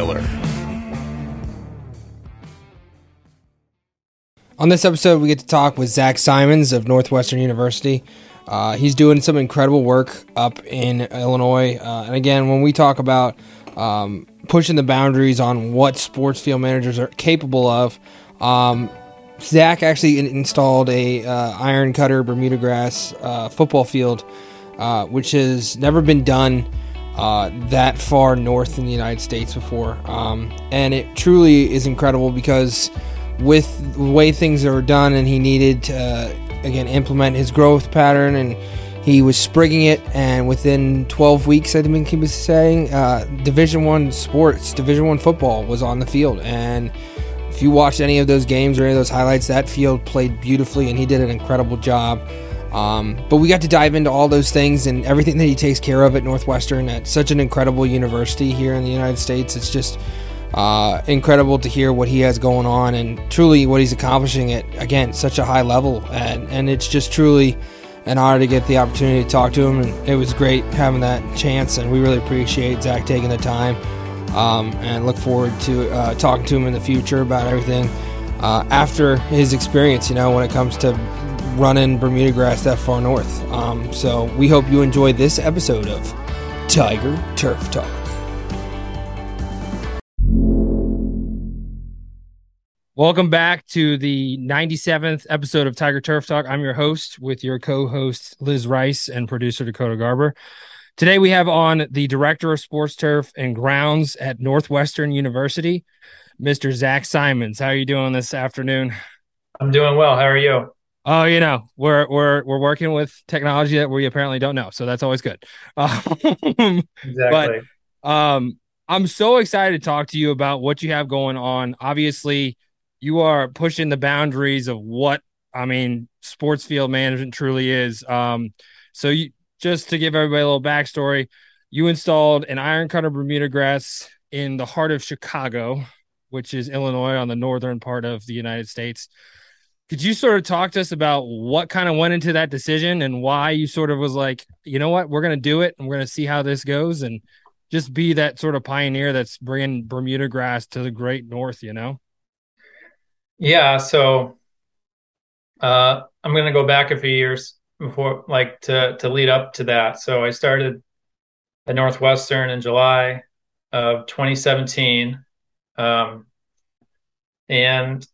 Miller. On this episode, we get to talk with Zach Simons of Northwestern University. Uh, he's doing some incredible work up in Illinois. Uh, and again, when we talk about um, pushing the boundaries on what sports field managers are capable of, um, Zach actually in- installed a uh, iron cutter Bermuda grass uh, football field, uh, which has never been done uh, that far north in the United States before. Um, and it truly is incredible because with the way things are done, and he needed to uh, again implement his growth pattern, and he was sprigging it, and within 12 weeks, I think he was saying, uh, Division One sports, Division One football was on the field, and if you watched any of those games or any of those highlights, that field played beautifully, and he did an incredible job. Um, but we got to dive into all those things and everything that he takes care of at Northwestern at such an incredible university here in the United States. It's just uh, incredible to hear what he has going on and truly what he's accomplishing at again such a high level. And and it's just truly an honor to get the opportunity to talk to him. And it was great having that chance. And we really appreciate Zach taking the time. Um, and look forward to uh, talking to him in the future about everything uh, after his experience. You know, when it comes to running Bermuda grass that far north. Um, so we hope you enjoy this episode of Tiger Turf Talk. Welcome back to the 97th episode of Tiger Turf Talk. I'm your host with your co host Liz Rice and producer Dakota Garber. Today we have on the director of sports turf and grounds at Northwestern University, Mr. Zach Simons. How are you doing this afternoon? I'm doing well. How are you? Oh, you know, we're we're we're working with technology that we apparently don't know, so that's always good. Um, exactly. But um, I'm so excited to talk to you about what you have going on. Obviously, you are pushing the boundaries of what I mean sports field management truly is. Um, so you just to give everybody a little backstory, you installed an iron cutter Bermuda grass in the heart of Chicago, which is Illinois on the northern part of the United States. Could you sort of talk to us about what kind of went into that decision and why you sort of was like, you know what, we're going to do it and we're going to see how this goes and just be that sort of pioneer that's bringing Bermuda grass to the great north, you know? Yeah. So uh, I'm going to go back a few years before, like to to lead up to that. So I started at Northwestern in July of 2017, um, and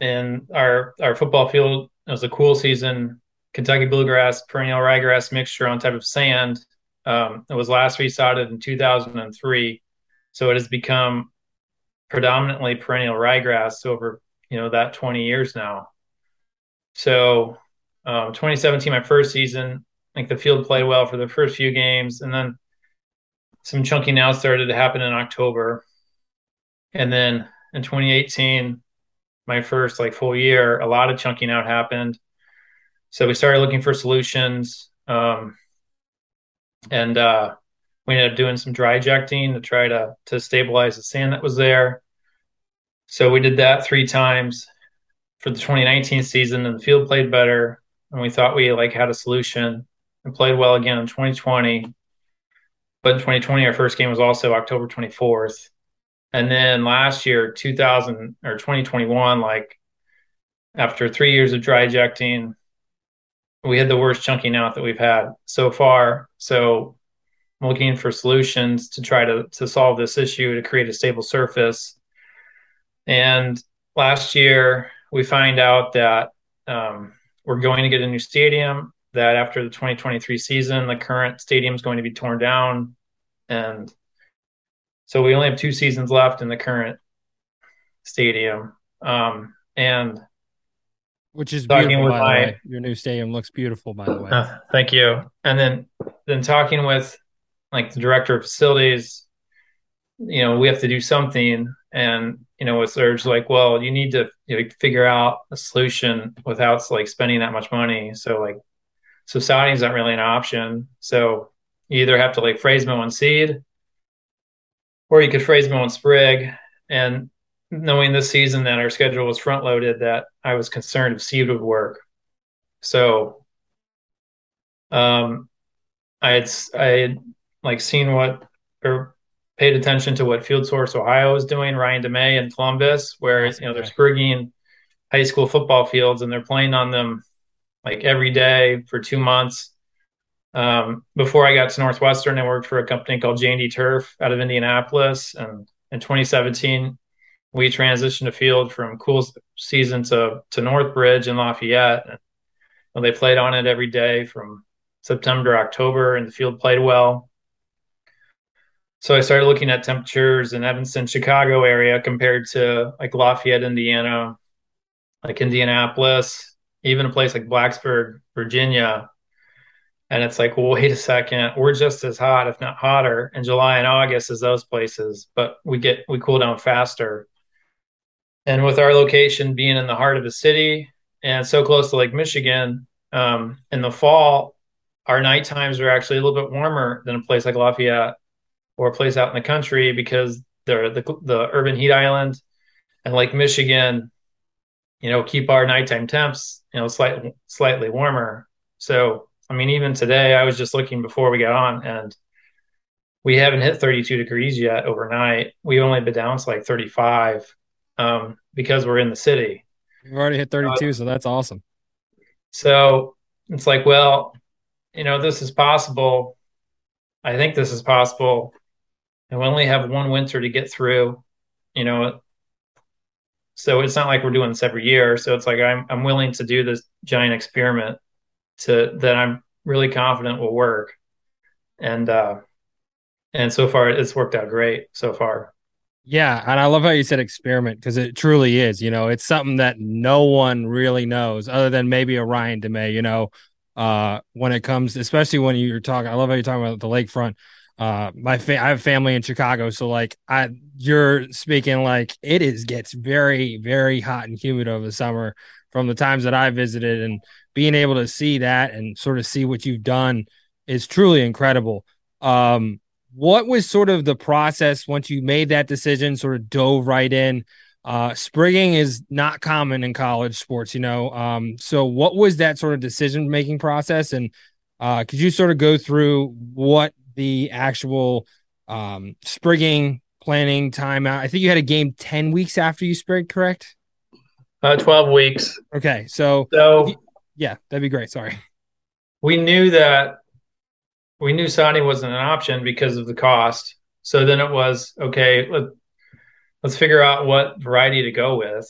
in our our football field it was a cool season. Kentucky bluegrass, perennial ryegrass mixture on type of sand. Um, it was last resodded in 2003, so it has become predominantly perennial ryegrass over you know that 20 years now. So um, 2017, my first season, I think the field played well for the first few games, and then some chunking now started to happen in October, and then in 2018, my first like full year, a lot of chunking out happened. So we started looking for solutions, um, and uh, we ended up doing some DryJecting to try to to stabilize the sand that was there. So we did that three times for the 2019 season, and the field played better. And we thought we like had a solution and played well again in 2020. But in 2020, our first game was also October 24th. And then last year, 2000 or 2021, like after three years of DryJecting, we had the worst chunking out that we've had so far. So I'm looking for solutions to try to to solve this issue to create a stable surface and last year, we find out that um, we're going to get a new stadium. That after the 2023 season, the current stadium is going to be torn down, and so we only have two seasons left in the current stadium. Um, and which is beautiful, by my, the way. Your new stadium looks beautiful, by the way. Uh, thank you. And then, then talking with like the director of facilities, you know, we have to do something. And you know, it's urged like, well, you need to you know, figure out a solution without like spending that much money. So like, so sodding is not really an option. So you either have to like fraise mow and seed, or you could fraise mow and sprig. And knowing this season that our schedule was front loaded, that I was concerned if seed would work. So, um, I had I had like seen what or paid attention to what Field Source Ohio is doing, Ryan DeMay in Columbus, where you know they're sprigging high school football fields and they're playing on them like every day for two months. Um, before I got to Northwestern, I worked for a company called J&D Turf out of Indianapolis, and in 2017, we transitioned a field from cool season to to Northbridge in Lafayette. And, well, they played on it every day from September to October, and the field played well. So I started looking at temperatures in Evanston, Chicago area compared to like Lafayette, Indiana, like Indianapolis, even a place like Blacksburg, Virginia. And it's like, well, wait a second, we're just as hot, if not hotter, in July and August as those places, but we get we cool down faster. And with our location being in the heart of the city and so close to Lake Michigan, um, in the fall, our night times are actually a little bit warmer than a place like Lafayette or a place out in the country because the the, the urban heat island and Lake Michigan, you know, keep our nighttime temps, you know, slightly slightly warmer. So, I mean, even today, I was just looking before we got on, and we haven't hit 32 degrees yet overnight. We've only been down to like 35 um, because we're in the city. We've already hit 32, uh, so that's awesome. So it's like, well, you know, this is possible. I think this is possible. And we only have one winter to get through, you know. So it's not like we're doing this every year. So it's like I'm I'm willing to do this giant experiment to that I'm really confident will work. And uh and so far it's worked out great so far. Yeah, and I love how you said experiment because it truly is. You know, it's something that no one really knows other than maybe a Ryan DeMay. You know, uh, when it comes, especially when you're talking. I love how you're talking about the lakefront. Uh, my fa- I have family in Chicago, so like I, you're speaking like it is gets very very hot and humid over the summer from the times that I visited, and being able to see that and sort of see what you've done is truly incredible. Um, what was sort of the process once you made that decision, sort of dove right in? Uh, sprigging is not common in college sports, you know. Um, so what was that sort of decision making process? And uh, could you sort of go through what the actual um, sprigging planning timeout? I think you had a game 10 weeks after you sprig, correct? Uh, 12 weeks. Okay. So, so yeah, that'd be great. Sorry. We knew that we knew Saudi wasn't an option because of the cost. So then it was okay. Let, let's figure out what variety to go with.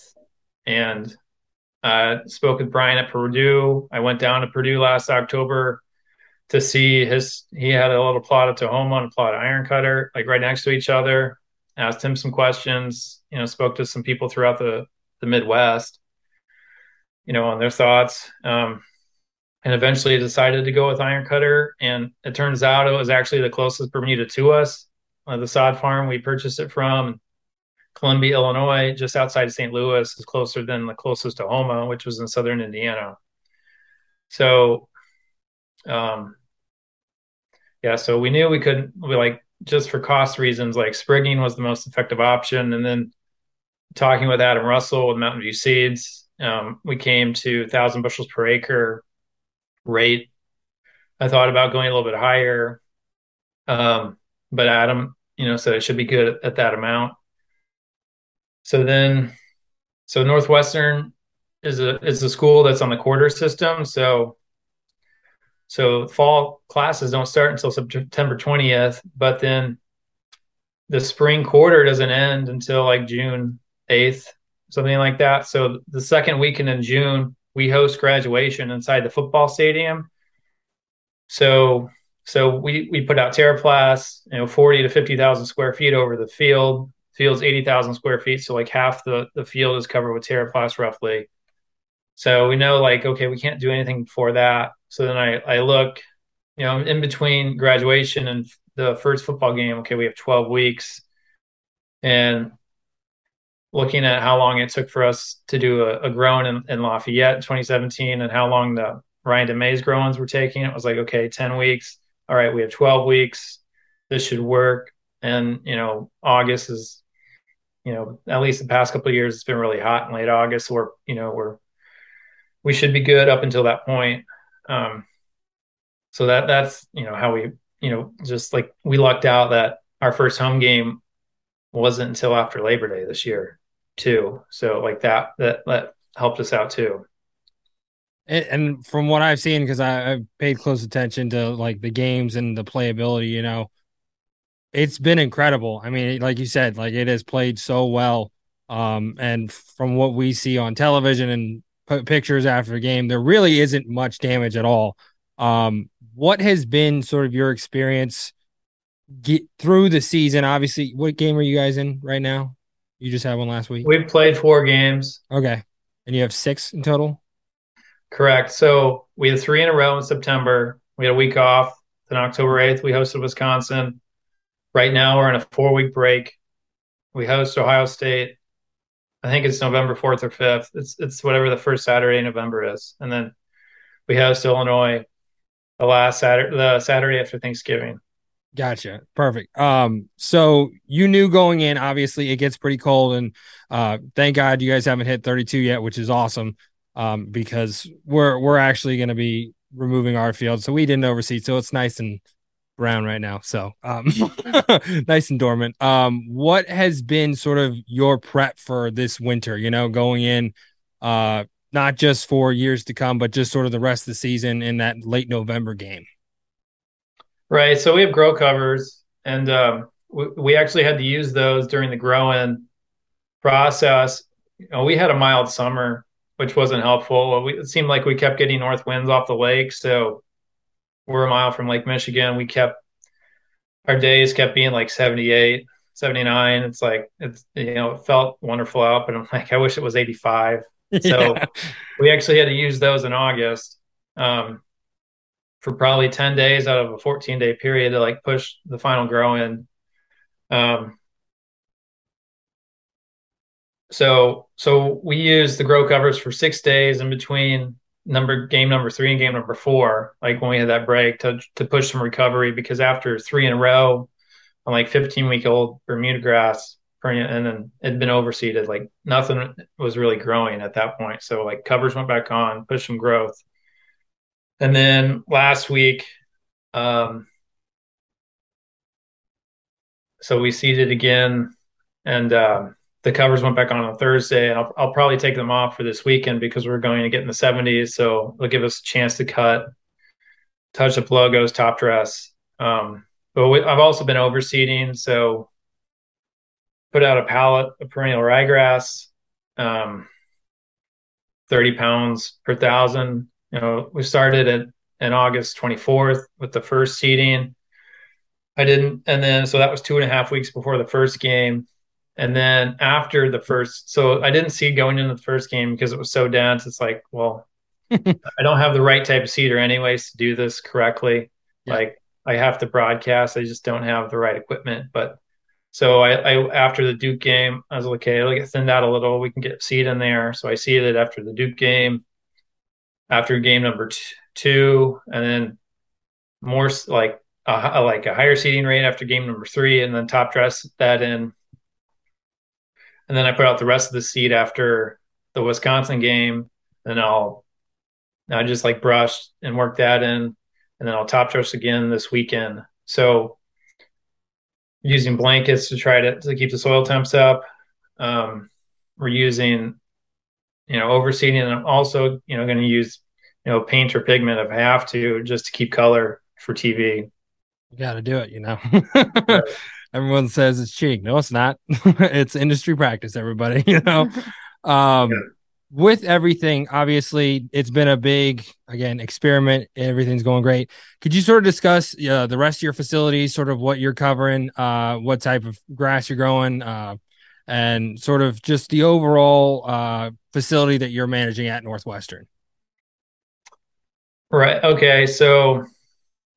And uh, spoke with Brian at Purdue. I went down to Purdue last October to see his. He had a little plot of Tahoma and a plot of iron cutter, like right next to each other. Asked him some questions. You know, spoke to some people throughout the the Midwest. You know, on their thoughts. Um, and eventually decided to go with Iron Cutter. And it turns out it was actually the closest Bermuda to us. Uh, the sod farm we purchased it from, Columbia, Illinois, just outside of St. Louis, is closer than the closest Tahoma, which was in southern Indiana. So, um, yeah, so we knew we couldn't, we like, just for cost reasons, like sprigging was the most effective option. And then talking with Adam Russell with Mountain View Seeds, um, we came to 1,000 bushels per acre rate. I thought about going a little bit higher, um, but Adam, you know, said it should be good at, at that amount. So then, so Northwestern is a is a school that's on the quarter system. So, so fall classes don't start until September twentieth, but then the spring quarter doesn't end until like June eighth, something like that. So the second weekend in June, we host graduation inside the football stadium. So so we we put out TerraPlas, you know, forty to fifty thousand square feet over the field. Field's eighty thousand square feet, so like half the the field is covered with TerraPlas roughly. So we know like okay, we can't do anything before that. So then I I look, you know, in between graduation and the first football game. Okay, we have twelve weeks, and looking at how long it took for us to do a, a grown in, in, Lafayette in 2017 and how long the Ryan DeMay's growings were taking, it was like, okay, 10 weeks. All right, we have 12 weeks. This should work. And, you know, August is, you know, at least the past couple of years, it's been really hot in late August. So we're, you know, we're, we should be good up until that point. Um, so that, that's, you know, how we, you know, just like we lucked out that our first home game wasn't until after Labor Day this year, too. So like that that that helped us out too. And, and from what I've seen, because I've paid close attention to like the games and the playability, you know, it's been incredible. I mean, like you said, like it has played so well. Um, and from what we see on television and p- pictures after the game, there really isn't much damage at all. Um, what has been sort of your experience get through the season? Obviously, what game are you guys in right now? You just had one last week. We've played four games. Okay, and you have six in total. Correct. So we had three in a row in September. We had a week off. Then October 8th, we hosted Wisconsin. Right now, we're in a four week break. We host Ohio State. I think it's November 4th or 5th. It's it's whatever the first Saturday in November is. And then we host Illinois the last Saturday the Saturday after Thanksgiving. Gotcha. Perfect. Um, so you knew going in, obviously it gets pretty cold and uh thank God you guys haven't hit 32 yet, which is awesome. Um, because we're we're actually gonna be removing our field. So we didn't overseed, so it's nice and brown right now. So um nice and dormant. Um, what has been sort of your prep for this winter, you know, going in uh not just for years to come, but just sort of the rest of the season in that late November game? Right. So we have grow covers, and um, we, we actually had to use those during the grow-in process. You know, we had a mild summer, which wasn't helpful. We, it seemed like we kept getting north winds off the lake, so we're a mile from Lake Michigan. We kept our days kept being like 78, 79. It's like it's you know it felt wonderful out, but I'm like I wish it was 85. So yeah. we actually had to use those in August. Um, for probably 10 days out of a 14 day period to like push the final grow in. Um, so, so we use the grow covers for six days in between number game number three and game number four, like when we had that break to, to push some recovery because after three in a row on like 15 week old Bermuda grass, and then it had been overseeded, like nothing was really growing at that point. So like covers went back on, pushed some growth and then last week, um, so we seeded again, and uh, the covers went back on on Thursday. And I'll, I'll probably take them off for this weekend because we're going to get in the 70s. So it'll give us a chance to cut, touch up logos, top dress. Um, but we, I've also been overseeding, so put out a pallet of perennial ryegrass, um, 30 pounds per thousand you know, we started at in August 24th with the first seeding. I didn't, and then so that was two and a half weeks before the first game. And then after the first, so I didn't see going into the first game because it was so dense. It's like, well, I don't have the right type of seeder anyways to do this correctly. Yeah. Like I have to broadcast, I just don't have the right equipment. But so I, I after the Duke game, I was like, okay, I'll get thinned out a little. We can get seed in there. So I seeded after the Duke game after game number t- two, and then more like a, like a higher seeding rate after game number three, and then top dress that in. And then I put out the rest of the seed after the Wisconsin game, and I'll I just like brush and work that in, and then I'll top dress again this weekend. So using blankets to try to, to keep the soil temps up. Um, we're using you know, overseeding. And I'm also, you know, going to use, you know, paint or pigment if I have to, just to keep color for TV. You got to do it, you know. Everyone says it's cheating. No, it's not. it's industry practice, everybody, you know. Um, yeah. With everything, obviously, it's been a big, again, experiment. Everything's going great. Could you sort of discuss uh, the rest of your facilities, sort of what you're covering, uh, what type of grass you're growing, uh, and sort of just the overall uh, facility that you're managing at Northwestern. Right. Okay. So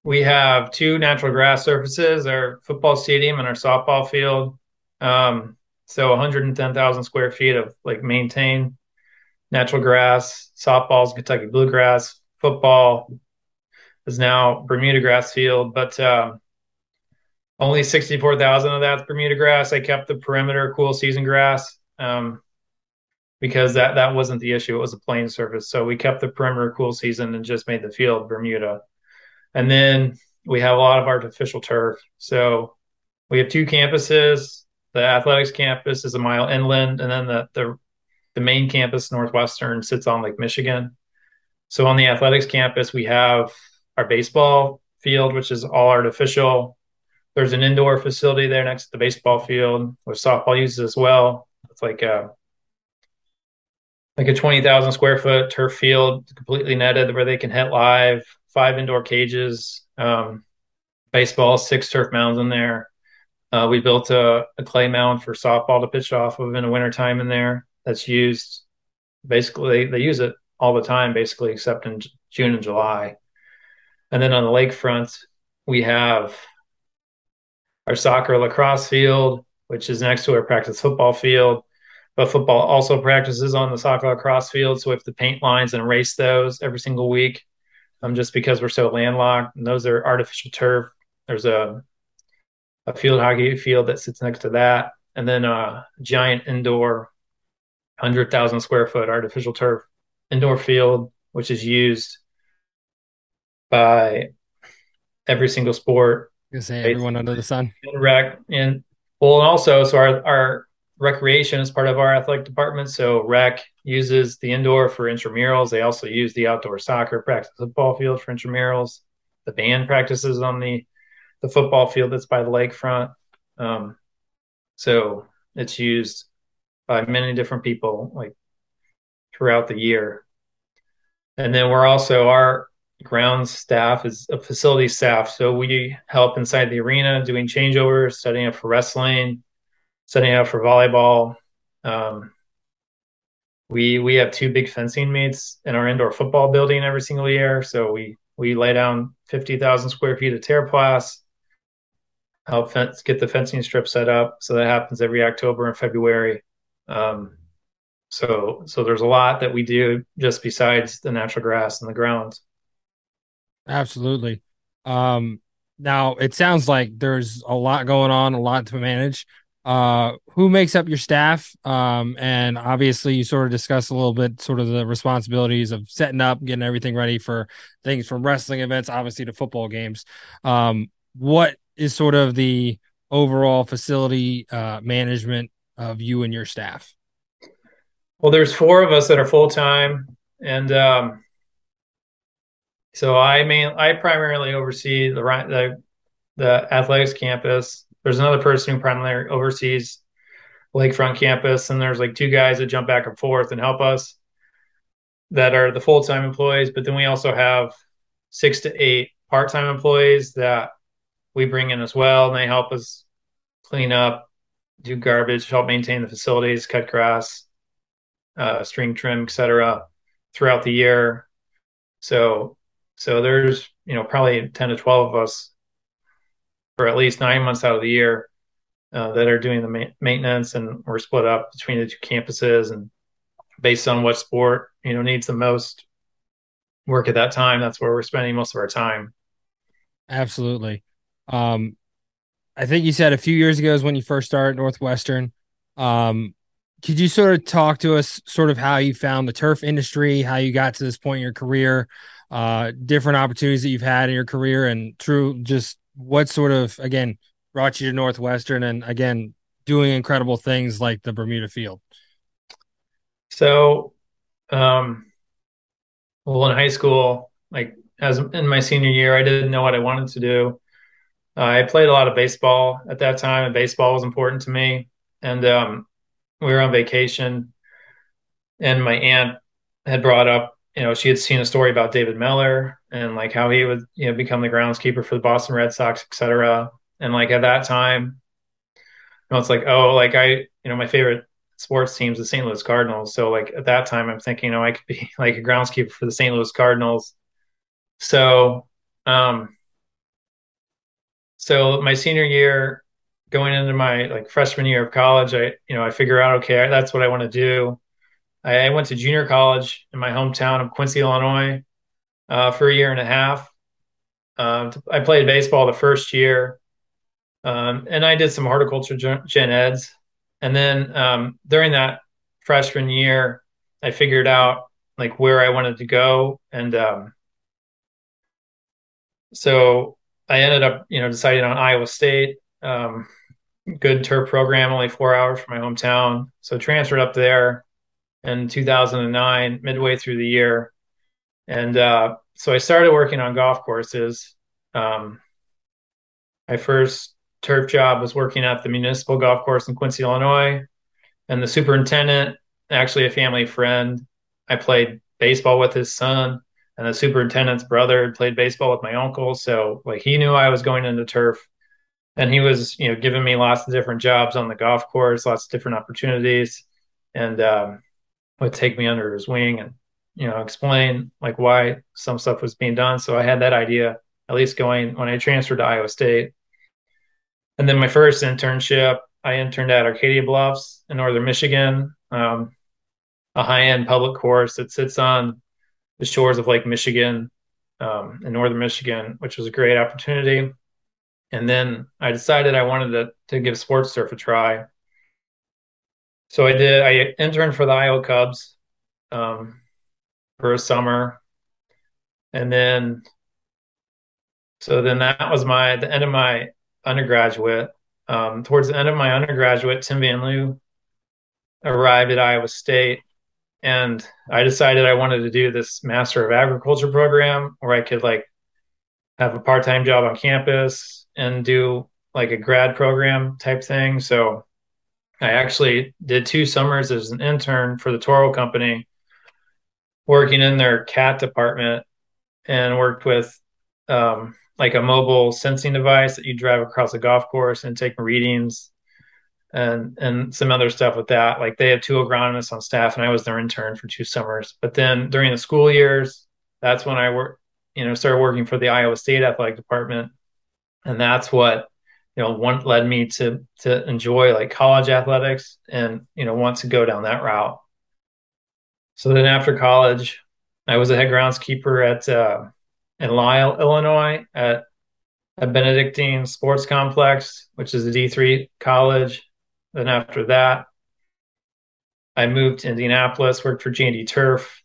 we have two natural grass surfaces: our football stadium and our softball field. Um, so 110,000 square feet of like maintained natural grass. Softball's Kentucky bluegrass. Football is now Bermuda grass field, but um, only 64,000 of that's Bermuda grass. I kept the perimeter cool season grass. Um, because that that wasn't the issue. It was a plain surface. So we kept the perimeter cool season and just made the field Bermuda. And then we have a lot of artificial turf. So we have two campuses. The athletics campus is a mile inland, and then the the, the main campus, Northwestern, sits on Lake Michigan. So on the athletics campus, we have our baseball field, which is all artificial. There's an indoor facility there next to the baseball field, which softball uses as well. It's like a like a 20,000 square foot turf field, completely netted where they can hit live, five indoor cages, um, baseball, six turf mounds in there. Uh, we built a, a, clay mound for softball to pitch off of in the wintertime in there that's used basically, they use it all the time, basically, except in June and July. And then on the lakefront, we have our soccer lacrosse field, which is next to our practice football field but football also practices on the soccer lacrosse field. So we have to paint lines and erase those every single week, um, just because we're so landlocked. And those are artificial turf. There's a a field hockey field that sits next to that, and then a giant indoor, hundred thousand square foot artificial turf indoor field, which is used by every single sport. You say everyone under the sun. Rec and well, and also so our our recreation is part of our athletic department. So rec uses the indoor for intramurals. They also use the outdoor soccer practice football field for intramurals. The band practices on the the football field that's by the lakefront. Um, so it's used by many different people like throughout the year. And then we're also our ground staff is a facility staff. So we help inside the arena doing changeovers, setting up for wrestling, setting up for volleyball. Um, we we have two big fencing meets in our indoor football building every single year. So we we lay down fifty thousand square feet of TerraPlas, help fence, get the fencing strip set up. So that happens every October and February. Um, so so there's a lot that we do just besides the natural grass and the grounds. Absolutely. Um, now it sounds like there's a lot going on, a lot to manage. Uh who makes up your staff? Um and obviously you sort of discussed a little bit sort of the responsibilities of setting up getting everything ready for things from wrestling events obviously to football games. Um what is sort of the overall facility uh management of you and your staff? Well there's four of us that are full-time and um so i mean i primarily oversee the the the athletics campus. There's another person who primarily oversees lakefront campus and there's like two guys that jump back and forth and help us that are the full-time employees but then we also have six to eight part-time employees that we bring in as well and they help us clean up do garbage help maintain the facilities cut grass uh, string trim etc throughout the year. So so there's you know probably 10 to 12 of us for at least nine months out of the year uh, that are doing the ma- maintenance, and we're split up between the two campuses, and based on what sport you know needs the most work at that time, that's where we're spending most of our time. Absolutely. Um, I think you said a few years ago is when you first started Northwestern. Um, could you sort of talk to us sort of how you found the turf industry, how you got to this point in your career, uh, different opportunities that you've had in your career, and true just what sort of again brought you to Northwestern and again doing incredible things like the Bermuda Field? So, um, well, in high school, like as in my senior year, I didn't know what I wanted to do. Uh, I played a lot of baseball at that time, and baseball was important to me. And um, we were on vacation, and my aunt had brought up you know, she had seen a story about David Mellor and like how he would, you know, become the groundskeeper for the Boston Red Sox, et cetera. And like at that time, you know, it's like, oh, like I, you know, my favorite sports teams, the St. Louis Cardinals. So like at that time, I'm thinking, you know, I could be like a groundskeeper for the St. Louis Cardinals. So, um, so my senior year, going into my like freshman year of college, I, you know, I figure out, okay, that's what I want to do. I, went to junior college in my hometown of Quincy, Illinois, uh, for a year and a half. Uh, I played baseball the first year, um, and I did some horticulture gen eds. And then um, during that freshman year, I figured out like where I wanted to go, and um, so I ended up, you know, deciding on Iowa State. Um, good turf program, only four hours from my hometown. So transferred up there in 2009, midway through the year. And uh, so I started working on golf courses. Um, my first turf job was working at the municipal golf course in Quincy, Illinois. And the superintendent, actually a family friend, I played baseball with his son, and the superintendent's brother played baseball with my uncle. So like he knew I was going into turf and he was you know giving me lots of different jobs on the golf course lots of different opportunities and um, would take me under his wing and you know explain like why some stuff was being done. So i had that idea at least going when i transferred to iowa state. And then my first internship i interned at arcadia bluffs in northern michigan um, a high-end public course that sits on the shores of lake michigan um, in northern michigan which was a great opportunity. And then I decided I wanted to, to give sports surf a try. So I did. I interned for the Iowa Cubs um, for a summer, and then so then that was my the end of my undergraduate. Um, towards the end of my undergraduate, Tim Van Loo arrived at Iowa State, and I decided I wanted to do this Master of Agriculture program where I could like have a part time job on campus and do like a grad program type thing. So I actually did two summers as an intern for the Toro company, working in their cat department and worked with um, like a mobile sensing device that you drive across a golf course and take readings and and some other stuff with that. Like they have two agronomists on staff, and I was their intern for two summers. But then during the school years, that's when I worked, you know, started working for the Iowa State athletic department and that's what you know one led me to to enjoy like college athletics and you know want to go down that route. So then after college i was a head groundskeeper at uh, in lisle illinois at a benedictine sports complex which is a d3 college. Then after that i moved to indianapolis worked for J&D turf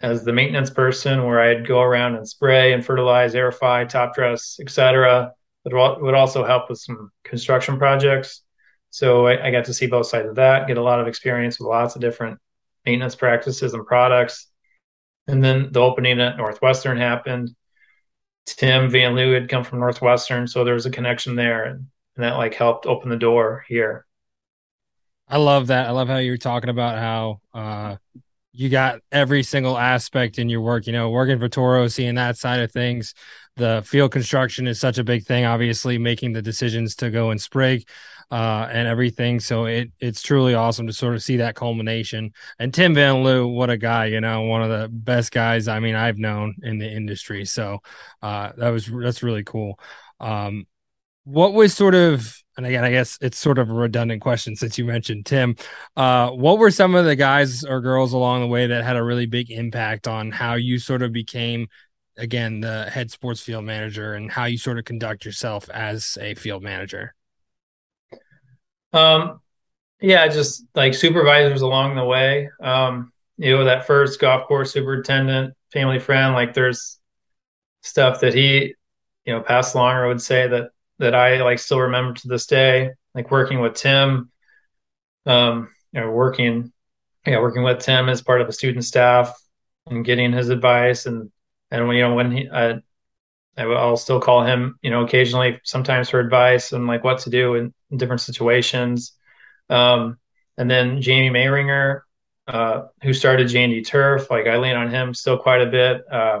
as the maintenance person where i'd go around and spray and fertilize aerify top dress etc it would also help with some construction projects. So I, I, got to see both sides of that, get a lot of experience with lots of different maintenance practices and products. And then the opening at Northwestern happened. Tim Van Loo had come from Northwestern, so there was a connection there, and, and that like helped open the door here. I love that. I love how you were talking about how uh, you got every single aspect in your work. You know, working for Toro, seeing that side of things, the field construction is such a big thing obviously making the decisions to go and sprig uh, and everything. So it it's truly awesome to sort of see that culmination. And tim van loo what a guy you know one of the best guys i mean i've known in the industry. So uh, that was that's really cool. Um, what was sort of and again i guess it's sort of a redundant question since you mentioned tim uh, what were some of the guys or girls along the way that had a really big impact on how you sort of became again the head sports field manager and how you sort of conduct yourself as a field manager? Um yeah just like supervisors along the way. Um you know that first golf course superintendent family friend like there's stuff that he you know passed along or would say that that i like still remember to this day like working with tim um you know working yeah working with tim as part of the student staff and getting his advice and and when you know when he uh, I'll still call him, you know, occasionally, sometimes for advice and like what to do in, in different situations. Um, and then Jamie Mayringer, uh, who started J&D Turf, like I lean on him still quite a bit, uh,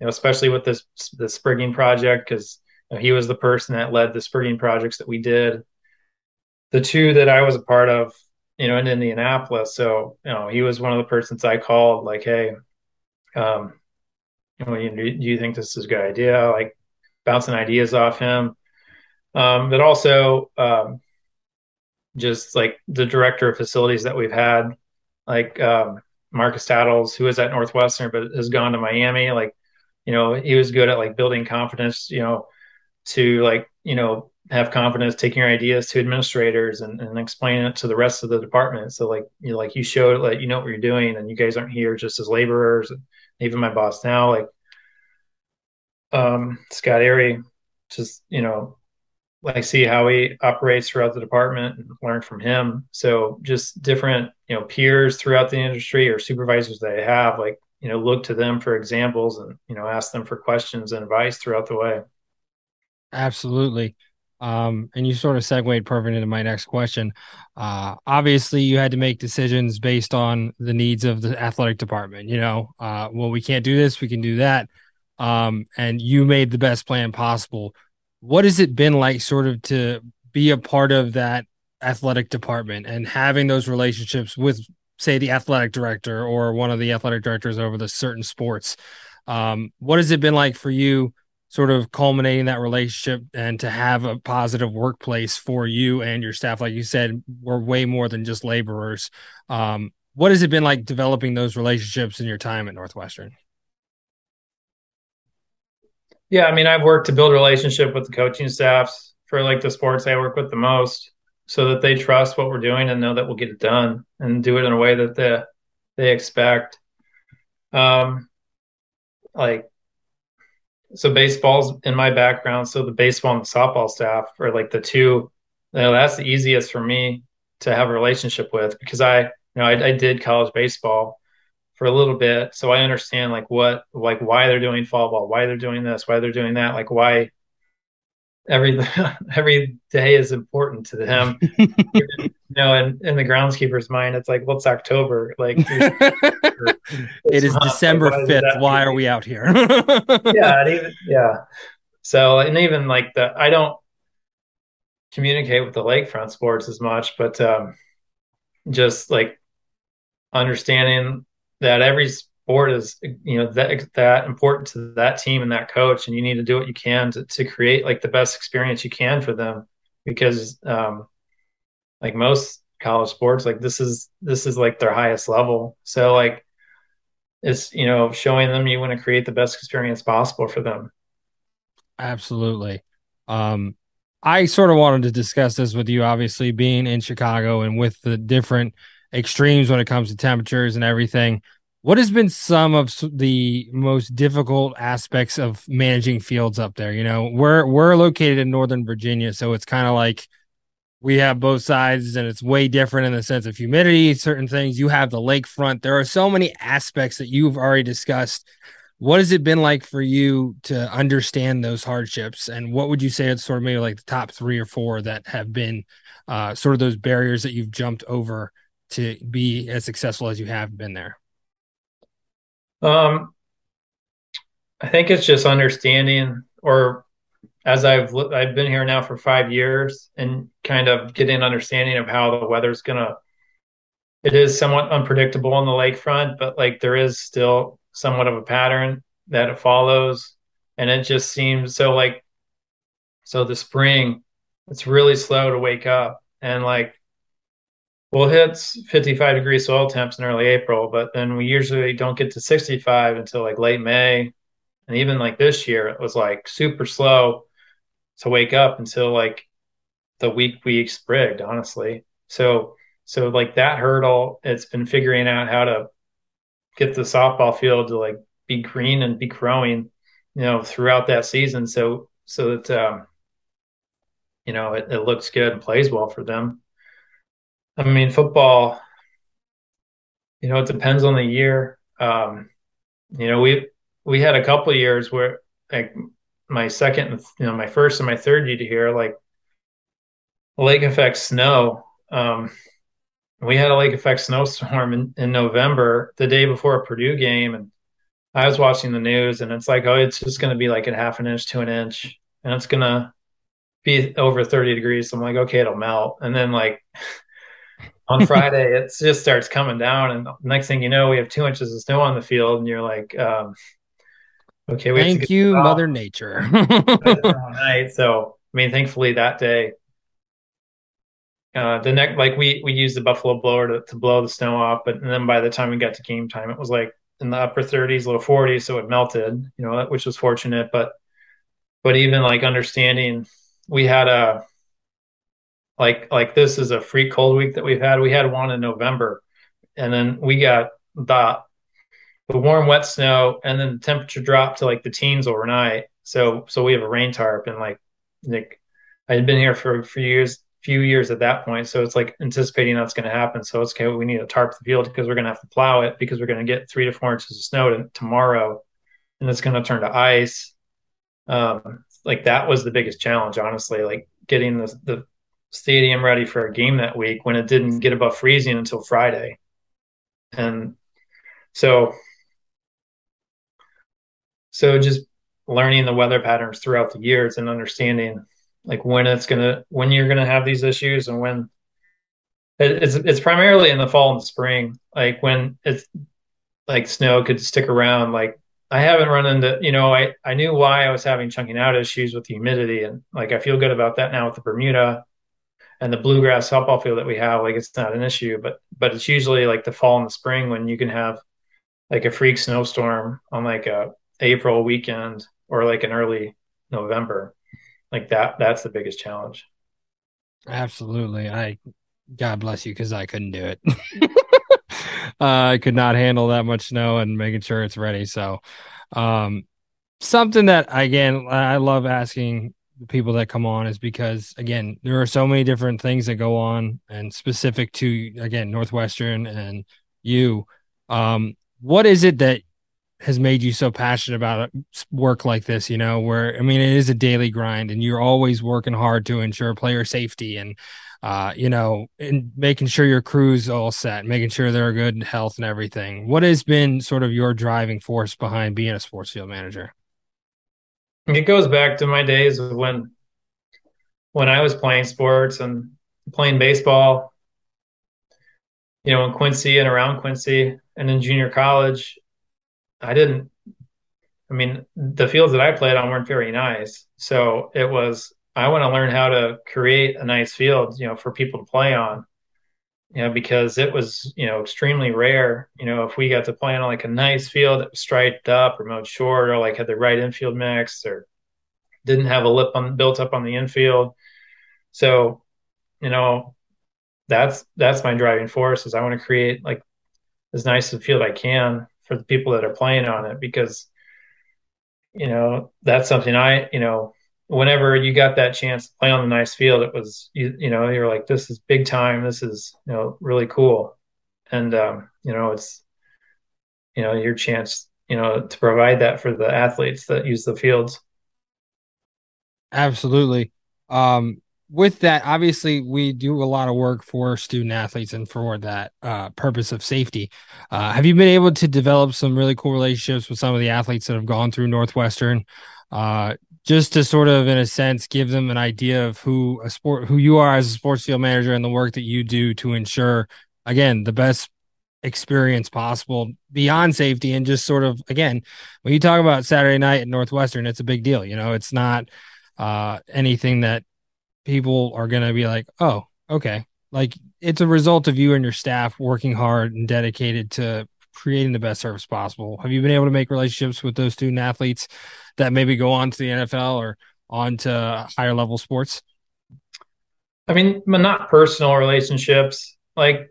you know, especially with this the sprigging project because you know, he was the person that led the sprigging projects that we did. The two that I was a part of, you know, in Indianapolis. So, you know, he was one of the persons I called, like, hey, um, you know, do you think this is a good idea? Like bouncing ideas off him. Um, but also um, just like the director of facilities that we've had, like um, Marcus Tattles, who is at Northwestern but has gone to Miami. Like, you know, he was good at like building confidence, you know, to like, you know, have confidence taking your ideas to administrators and, and explaining it to the rest of the department. So like you know, like you showed like you know what you're doing and you guys aren't here just as laborers. And even my boss now, like um, Scott Airy, just you know, like see how he operates throughout the department and learn from him. So just different, you know, peers throughout the industry or supervisors that I have, like, you know, look to them for examples and, you know, ask them for questions and advice throughout the way. Absolutely. Um, and you sort of segued perfect into my next question. Uh, obviously, you had to make decisions based on the needs of the athletic department. You know, uh, well, we can't do this, we can do that. Um, and you made the best plan possible what has it been like sort of to be a part of that athletic department and having those relationships with say the athletic director or one of the athletic directors over the certain sports um, what has it been like for you sort of culminating that relationship and to have a positive workplace for you and your staff like you said we're way more than just laborers um, what has it been like developing those relationships in your time at northwestern yeah, I mean, I've worked to build relationship with the coaching staffs for like the sports I work with the most, so that they trust what we're doing and know that we'll get it done and do it in a way that they they expect. Um, like, so baseball's in my background, so the baseball and the softball staff are like the two. You know, that's the easiest for me to have a relationship with because I, you know, I, I did college baseball for a little bit so i understand like what like why they're doing fall ball why they're doing this why they're doing that like why every every day is important to them. You know and in the groundskeeper's mind it's like well it's october. Like it is december like, 5th why are we out here? Yeah even, yeah. So and even like the i don't communicate with the lakefront sports as much but um just like understanding that every sport is you know that that important to that team and that coach and you need to do what you can to, to create like the best experience you can for them. Because um like most college sports like this is this is like their highest level. So like it's you know showing them you want to create the best experience possible for them. Absolutely. Um i sort of wanted to discuss this with you obviously being in chicago and with the different extremes when it comes to temperatures and everything. What has been some of the most difficult aspects of managing fields up there? You know, we're we're located in Northern Virginia, so it's kind of like we have both sides, and it's way different in the sense of humidity. Certain things you have the lakefront. There are so many aspects that you've already discussed. What has it been like for you to understand those hardships, and what would you say is sort of maybe like the top three or four that have been uh, sort of those barriers that you've jumped over to be as successful as you have been there? Um, I think it's just understanding, or as I've I've been here now for five years, and kind of getting understanding of how the weather's gonna. It is somewhat unpredictable on the lakefront, but like there is still somewhat of a pattern that it follows, and it just seems so like. So the spring, it's really slow to wake up, and like We'll hit 55 degree soil temps in early April, but then we usually don't get to 65 until like late May. And even like this year, it was like super slow to wake up until like the week we sprigged, honestly. So, so like that hurdle, it's been figuring out how to get the softball field to like be green and be growing, you know, throughout that season. So, so that, um, you know, it, it looks good and plays well for them. I mean, football, you know, it depends on the year. Um, you know, we we had a couple years where like my second, you know, my first and my third year here, like lake effect snow. Um, we had a lake effect snowstorm in, in November, the day before a Purdue game, and I was watching the news, and it's like, oh, it's just going to be like a half an inch to an inch, and it's going to be over 30 degrees. So I'm like, okay, it'll melt, and then like on Friday, it just starts coming down, and next thing you know, we have two inches of snow on the field, and you're like, um, okay, we thank you, Mother Nature. night. So, I mean, thankfully that day, uh, the next, like we we used the buffalo blower to, to blow the snow off, but then by the time we got to game time, it was like in the upper 30s, low 40s, so it melted, you know, which was fortunate. But but even like understanding, we had a like like this is a free cold week that we've had. We had one in November, and then we got the the warm wet snow, and then the temperature dropped to like the teens overnight. So so we have a rain tarp, and like Nick, I had been here for for years, few years at that point. So it's like anticipating that's going to happen. So it's okay. We need to tarp the field because we're going to have to plow it because we're going to get three to four inches of snow to, tomorrow, and it's going to turn to ice. Um, like that was the biggest challenge, honestly. Like getting the the stadium ready for a game that week when it didn't get above freezing until Friday, and so so just learning the weather patterns throughout the years and understanding like when it's gonna when you're gonna have these issues and when it's it's primarily in the fall and spring like when it's like snow could stick around. Like i haven't run into you know i i knew why i was having chunking out issues with the humidity and like i feel good about that now with the bermuda and the bluegrass softball field that we have like it's not an issue but but it's usually like the fall and the spring when you can have like a freak snowstorm on like a april weekend or like an early november. Like that that's the biggest challenge. Absolutely. I god bless you because i couldn't do it. Uh, i could not handle that much snow and making sure it's ready. So um something that again i love asking the people that come on is because again there are so many different things that go on and specific to again northwestern and you. Um what is it that has made you so passionate about work like this you know where i mean it is a daily grind and you're always working hard to ensure player safety and uh, you know and making sure your crew's all set making sure they're good in health and everything. What has been sort of your driving force behind being a sports field manager it goes back to my days when when i was playing sports and playing baseball you know in quincy and around quincy and in junior college I didn't. I mean, the fields that I played on weren't very nice, so it was. I want to learn how to create a nice field, you know, for people to play on. You know, because it was, you know, extremely rare. You know, if we got to play on like a nice field that was striped up or mowed short, or like had the right infield mix, or didn't have a lip on, built up on the infield. So, you know, that's that's my driving force is I want to create like as nice a field I can for the people that are playing on it because you know that's something I you know whenever you got that chance to play on the nice field it was you, you know you're like this is big time. This is you know really cool. And um, you know it's you know your chance you know to provide that for the athletes that use the fields. Absolutely. Um with that, obviously, we do a lot of work for student athletes and for that uh, purpose of safety. Uh, have you been able to develop some really cool relationships with some of the athletes that have gone through Northwestern, uh, just to sort of, in a sense, give them an idea of who a sport, who you are as a sports field manager, and the work that you do to ensure, again, the best experience possible beyond safety, and just sort of, again, when you talk about Saturday night at Northwestern, it's a big deal. You know, it's not uh, anything that people are going to be like, oh, okay. Like it's a result of you and your staff working hard and dedicated to creating the best service possible. Have you been able to make relationships with those student athletes that maybe go on to the NFL or on to higher level sports? I mean, not personal relationships. Like,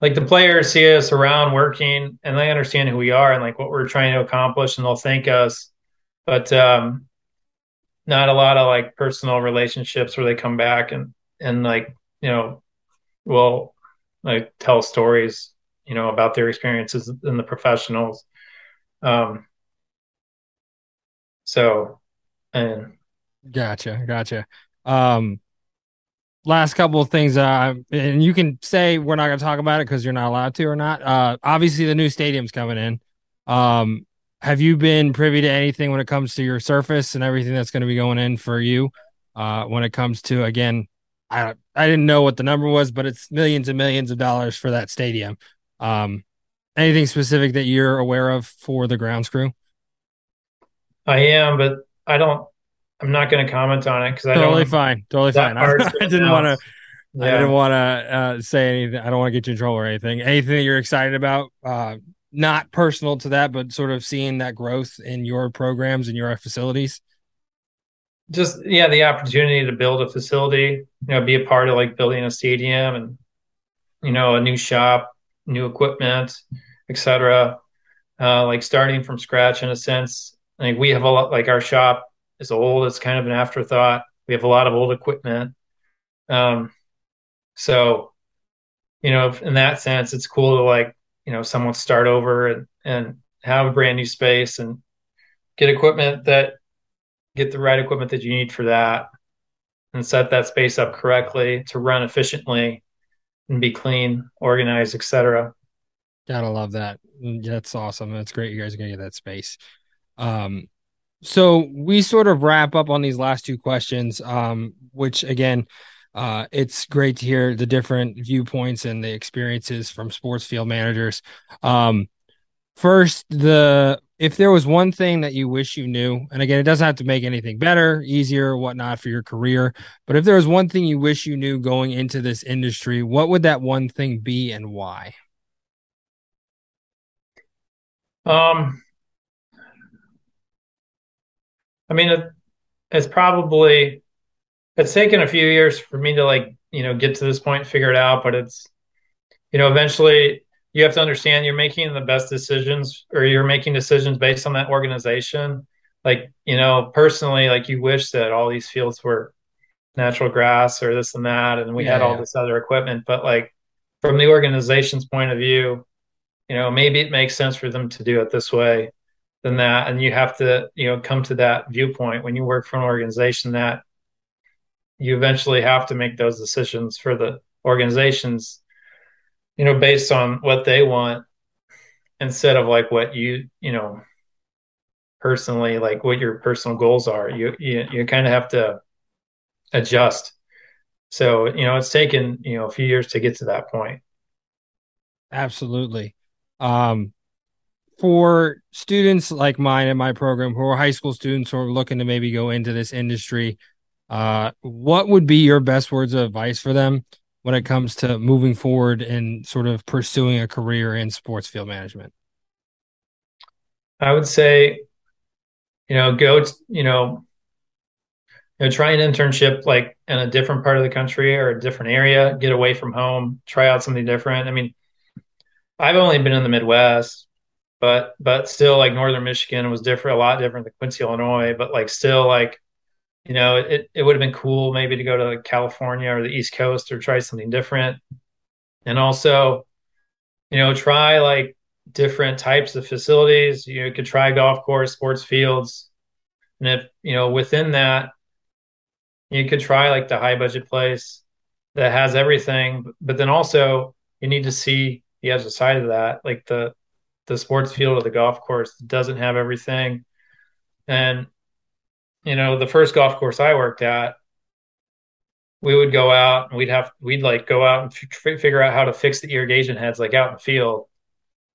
like the players see us around working and they understand who we are and like what we're trying to accomplish and they'll thank us. But um, not a lot of like personal relationships where they come back and and like you know will like tell stories you know about their experiences in the professionals um so and gotcha gotcha um last couple of things uh and you can say we're not going to talk about it because you're not allowed to or not uh obviously the new stadium's coming in um have you been privy to anything when it comes to your surface and everything that's going to be going in for you? Uh, when it comes to again, I I didn't know what the number was, but it's millions and millions of dollars for that stadium. Um, anything specific that you're aware of for the grounds crew? I am, but I don't. I'm not going to comment on it because I totally fine, totally fine. I, I didn't want to. Yeah. I didn't want to uh, say anything. I don't want to get you in trouble or anything. Anything that you're excited about, uh, not personal to that, but sort of seeing that growth in your programs and your facilities? Just yeah, the opportunity to build a facility, you know, be a part of like building a stadium and you know a new shop, new equipment, etc. Uh, like starting from scratch in a sense. Like we have a lot, like our shop is old. It's kind of an afterthought. We have a lot of old equipment. Um, so, you know, in that sense, it's cool to like, you know, someone start over and, and have a brand new space and get equipment that get the right equipment that you need for that and set that space up correctly to run efficiently and be clean, organized, etc. Gotta love that. That's awesome. That's great. You guys are gonna get that space. Um, so we sort of wrap up on these last two questions, um, which again, uh, it's great to hear the different viewpoints and the experiences from sports field managers. Um, first, the if there was one thing that you wish you knew, and again, it doesn't have to make anything better, easier, or whatnot for your career, but if there was one thing you wish you knew going into this industry, what would that one thing be and why? Um, I mean, it, it's probably it's taken a few years for me to like you know get to this point, figure it out, but it's you know eventually you have to understand you're making the best decisions or you're making decisions based on that organization like you know personally like you wish that all these fields were natural grass or this and that and we yeah, had all yeah. this other equipment but like from the organization's point of view you know maybe it makes sense for them to do it this way than that and you have to you know come to that viewpoint when you work for an organization that you eventually have to make those decisions for the organizations you know, based on what they want instead of like what you, you know, personally, like what your personal goals are. You you, you kind of have to adjust. So, you know, it's taken, you know, a few years to get to that point. Absolutely. Um, for students like mine in my program who are high school students who are looking to maybe go into this industry, uh, what would be your best words of advice for them when it comes to moving forward and sort of pursuing a career in sports field management? I would say, you know, go, to, you know, you know, try an internship like in a different part of the country or a different area, get away from home, try out something different. I mean, I've only been in the Midwest, but but still like northern Michigan was different, a lot different than Quincy, Illinois, but like still like you know, it, it would have been cool maybe to go to California or the East Coast or try something different. And also, you know, try like different types of facilities. You could try golf course, sports fields. And if, you know, within that, you could try like the high budget place that has everything. But then also, you need to see the other side of that, like the, the sports field or the golf course doesn't have everything. And you know, the first golf course I worked at, we would go out and we'd have we'd like go out and f- figure out how to fix the irrigation heads like out in the field,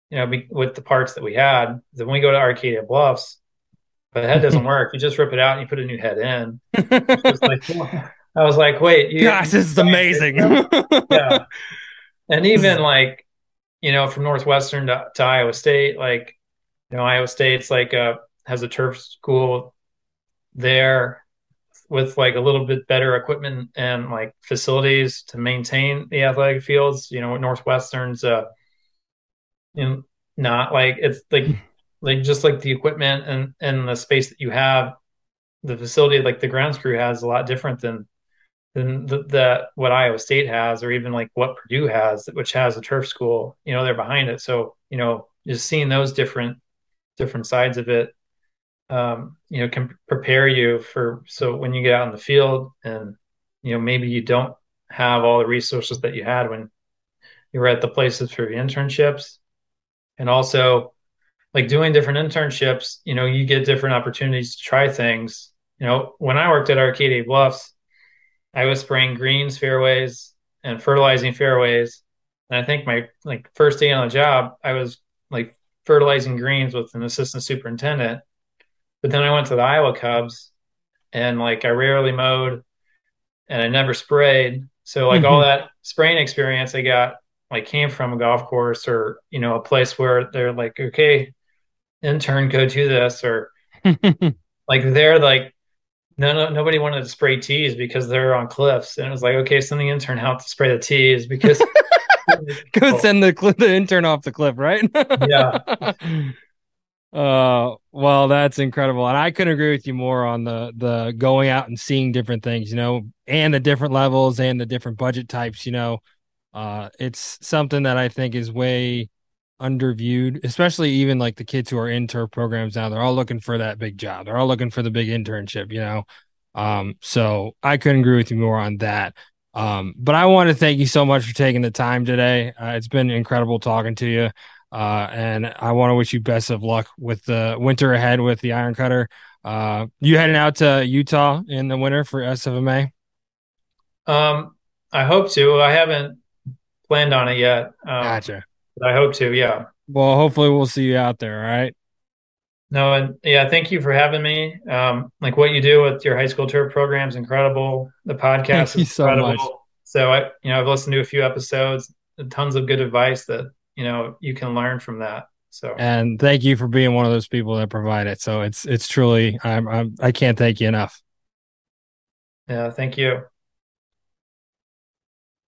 you know, be, with the parts that we had. Then we go to Arcadia Bluffs, but the head doesn't work. You just rip it out and you put a new head in. like, I was like, wait, you, gosh, this is amazing. yeah, and even like, you know, from Northwestern to, to Iowa State, like, you know, Iowa State's like a has a turf school there with like a little bit better equipment and like facilities to maintain the athletic fields. You know, Northwestern's uh, you know, not like it's like like just like the equipment and and the space that you have, the facility like the grounds crew has a lot different than than the, the what Iowa State has, or even like what Purdue has, which has a turf school. You know, they're behind it. So you know, just seeing those different different sides of it um, you know can prepare you for so when you get out in the field and you know maybe you don't have all the resources that you had when you were at the places for the internships. And also like doing different internships you know you get different opportunities to try things. You know when i worked at arcadia bluffs i was spraying greens fairways and fertilizing fairways. And i think my like first day on the job i was like fertilizing greens with an assistant superintendent but then I went to the Iowa Cubs and like I rarely mowed and I never sprayed. So like mm-hmm. all that spraying experience I got like came from a golf course or, you know, a place where they're like, okay, intern, go do this or like they're like no, no, nobody wanted to spray tees because they're on cliffs, and it was like, okay, send the intern out to spray the tees because go send the the intern off the cliff, right? yeah, Uh, well, that's incredible, and I couldn't agree with you more on the the going out and seeing different things, you know, and the different levels and the different budget types. You know, uh, it's something that I think is way underviewed, especially even like the kids who are in turf programs now. They're all looking for that big job. They're all looking for the big internship. You know, um, so I couldn't agree with you more on that. Um, but I want to thank you so much for taking the time today. Uh, it's been incredible talking to you. Uh, and I want to wish you best of luck with the winter ahead with the Iron Cutter. Uh, you heading out to Utah in the winter for SFMA? Um, I hope to. I haven't planned on it yet. Um, gotcha. I hope to. Yeah. Well, hopefully we'll see you out there. All right. No, and yeah, thank you for having me. Um, like what you do with your high school turf program is incredible. The podcast is incredible. So, so I, you know, I've listened to a few episodes, tons of good advice that you know you can learn from that. So, and thank you for being one of those people that provide it. So it's it's truly I'm, I'm I can't thank you enough. Yeah, thank you.